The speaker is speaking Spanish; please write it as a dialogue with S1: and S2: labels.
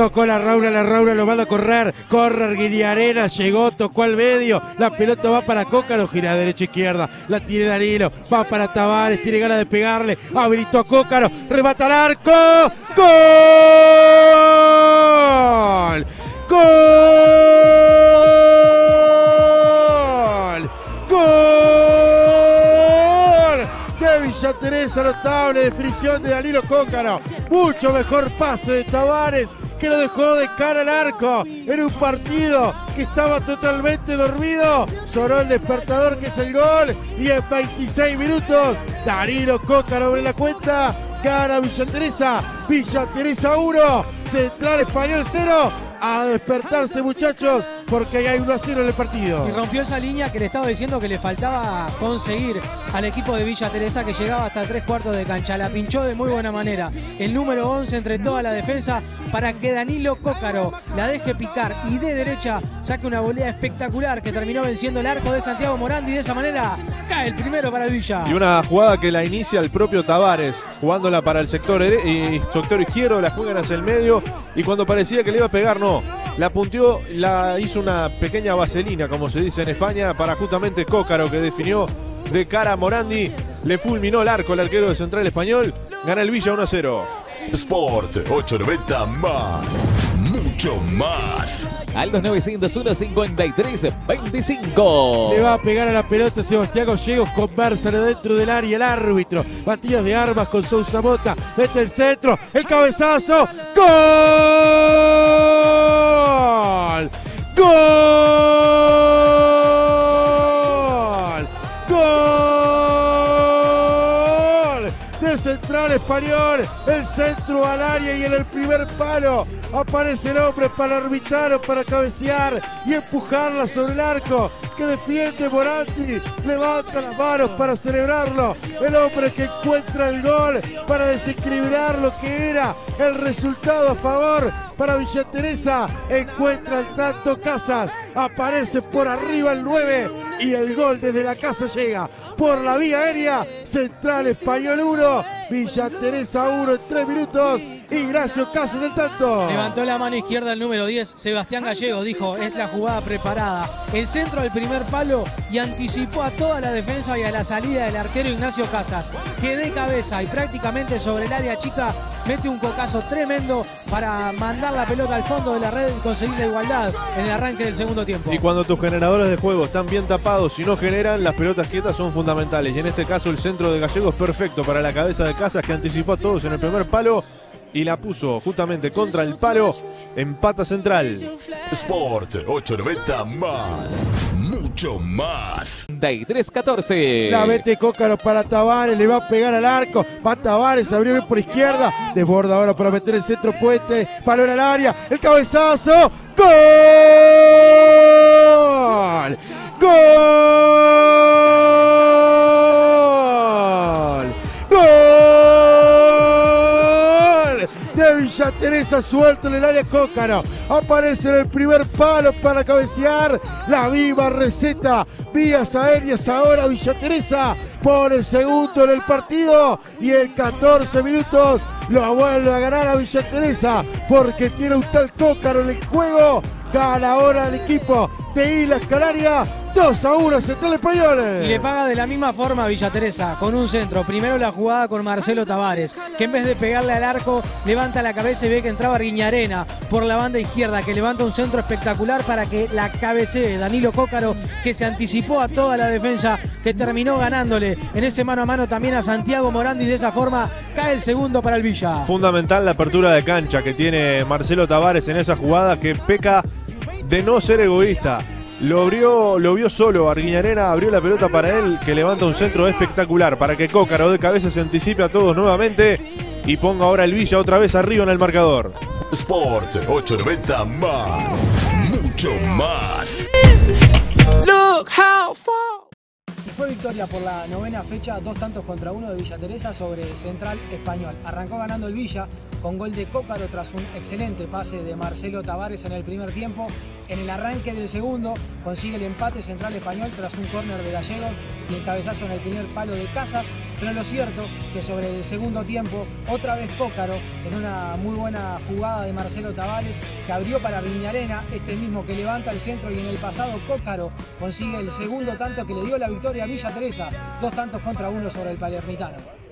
S1: Tocó la Raura, la Raura lo manda a correr. Corre Arena, llegó, tocó al medio. La pelota va para Cócaro, gira de derecha izquierda. La tiene Danilo, va para Tavares, tiene ganas de pegarle. Habilitó a Cócaro, remata al arco. ¡Gol! ¡Gol! Teresa, notable definición de Danilo Cócaro. Mucho mejor pase de Tavares que lo dejó de cara al arco en un partido que estaba totalmente dormido. Sonó el despertador que es el gol y en 26 minutos Danilo Cócaro abre la cuenta. Gana Villa Teresa, Villa Teresa 1, Central Español 0 a despertarse muchachos porque hay 1 a 0 en el partido.
S2: Y rompió esa línea que le estaba diciendo que le faltaba conseguir al equipo de Villa Teresa que llegaba hasta tres cuartos de cancha. La pinchó de muy buena manera. El número 11 entre toda la defensa para que Danilo Cócaro la deje picar y de derecha saque una volea espectacular que terminó venciendo el arco de Santiago Morandi. Y de esa manera cae el primero para el Villa.
S3: Y una jugada que la inicia el propio Tavares, jugándola para el sector, y sector izquierdo, la juegan hacia el medio y cuando parecía que le iba a pegar, no. La puntió, la hizo una pequeña vaselina, como se dice en España, para justamente Cócaro, que definió de cara a Morandi. Le fulminó el arco el arquero de Central Español. Gana el Villa 1 a 0.
S4: Sport 890 más. Mucho más.
S5: Al 2901 53 25.
S1: Le va a pegar a la pelota Sebastián Gallegos. Conversa dentro del área el árbitro. Batidas de armas con Sousa Mota. Mete el centro. El cabezazo. ¡Gol! De Central Español, el centro al área y en el primer palo aparece el hombre para arbitrar o para cabecear y empujarla sobre el arco que defiende Moranti, levanta las manos para celebrarlo, el hombre que encuentra el gol para desequilibrar lo que era el resultado a favor para Villa Teresa, encuentra el tanto Casas, aparece por arriba el 9 y el gol desde la casa llega por la vía aérea, Central Español 1, Villa Teresa 1 en 3 minutos y Gracio Casas del tanto.
S2: Levantó la mano izquierda el número 10, Sebastián Gallego, dijo, es la jugada preparada. El centro al primer palo y anticipó a toda la defensa y a la salida del arquero Ignacio Casas, que de cabeza y prácticamente sobre el área chica mete un cocazo tremendo para mandar la pelota al fondo de la red y conseguir la igualdad en el arranque del segundo tiempo.
S3: Y cuando tus generadores de juego están bien tapados y no generan, las pelotas quietas son fundamentales. Y en este caso el centro de Gallego es perfecto para la cabeza de Casas que anticipó a todos en el primer palo y la puso justamente contra el palo en pata central.
S4: Sport 890 más. Mucho más.
S5: 33-14.
S1: La mete Cócaro para Tavares, le va a pegar al arco. Va Tavares, abrió bien por izquierda. Desborda ahora para meter el centro puente. Balón al área. El cabezazo. ¡Gol! ¡Gol! Villa Teresa suelto en el área Cócaro. Aparece en el primer palo para cabecear. La viva receta. Vías aéreas ahora Villa Teresa. Pone segundo en el partido. Y en 14 minutos lo vuelve a ganar a Villa Teresa. Porque tiene un tal Cócaro en el juego. Gana ahora el equipo de Islas Canarias. 2 a 1 Central Españoles.
S2: Y le paga de la misma forma a Villa Teresa, con un centro. Primero la jugada con Marcelo Tavares, que en vez de pegarle al arco, levanta la cabeza y ve que entraba Arguiñarena por la banda izquierda, que levanta un centro espectacular para que la cabecee Danilo Cócaro, que se anticipó a toda la defensa, que terminó ganándole en ese mano a mano también a Santiago Morandi y de esa forma cae el segundo para el Villa.
S3: Fundamental la apertura de cancha que tiene Marcelo Tavares en esa jugada que peca de no ser egoísta. Lo, abrió, lo vio solo, Arguiñarena abrió la pelota para él, que levanta un centro espectacular para que Cócaro de cabeza se anticipe a todos nuevamente y ponga ahora el Villa otra vez arriba en el marcador.
S4: Sport 890 más. Mucho más.
S2: Y fue victoria por la novena fecha, dos tantos contra uno de Villa Teresa sobre Central Español. Arrancó ganando el Villa con gol de Cócaro tras un excelente pase de Marcelo Tavares en el primer tiempo. En el arranque del segundo consigue el empate Central Español tras un córner de Gallegos y el cabezazo en el primer palo de Casas Pero lo cierto que sobre el segundo tiempo, otra vez Cócaro, en una muy buena jugada de Marcelo Tavares, que abrió para Viñarena, este mismo que levanta el centro y en el pasado Cócaro consigue el segundo tanto que le dio la victoria Villa Teresa, dos tantos contra uno sobre el Palermitano.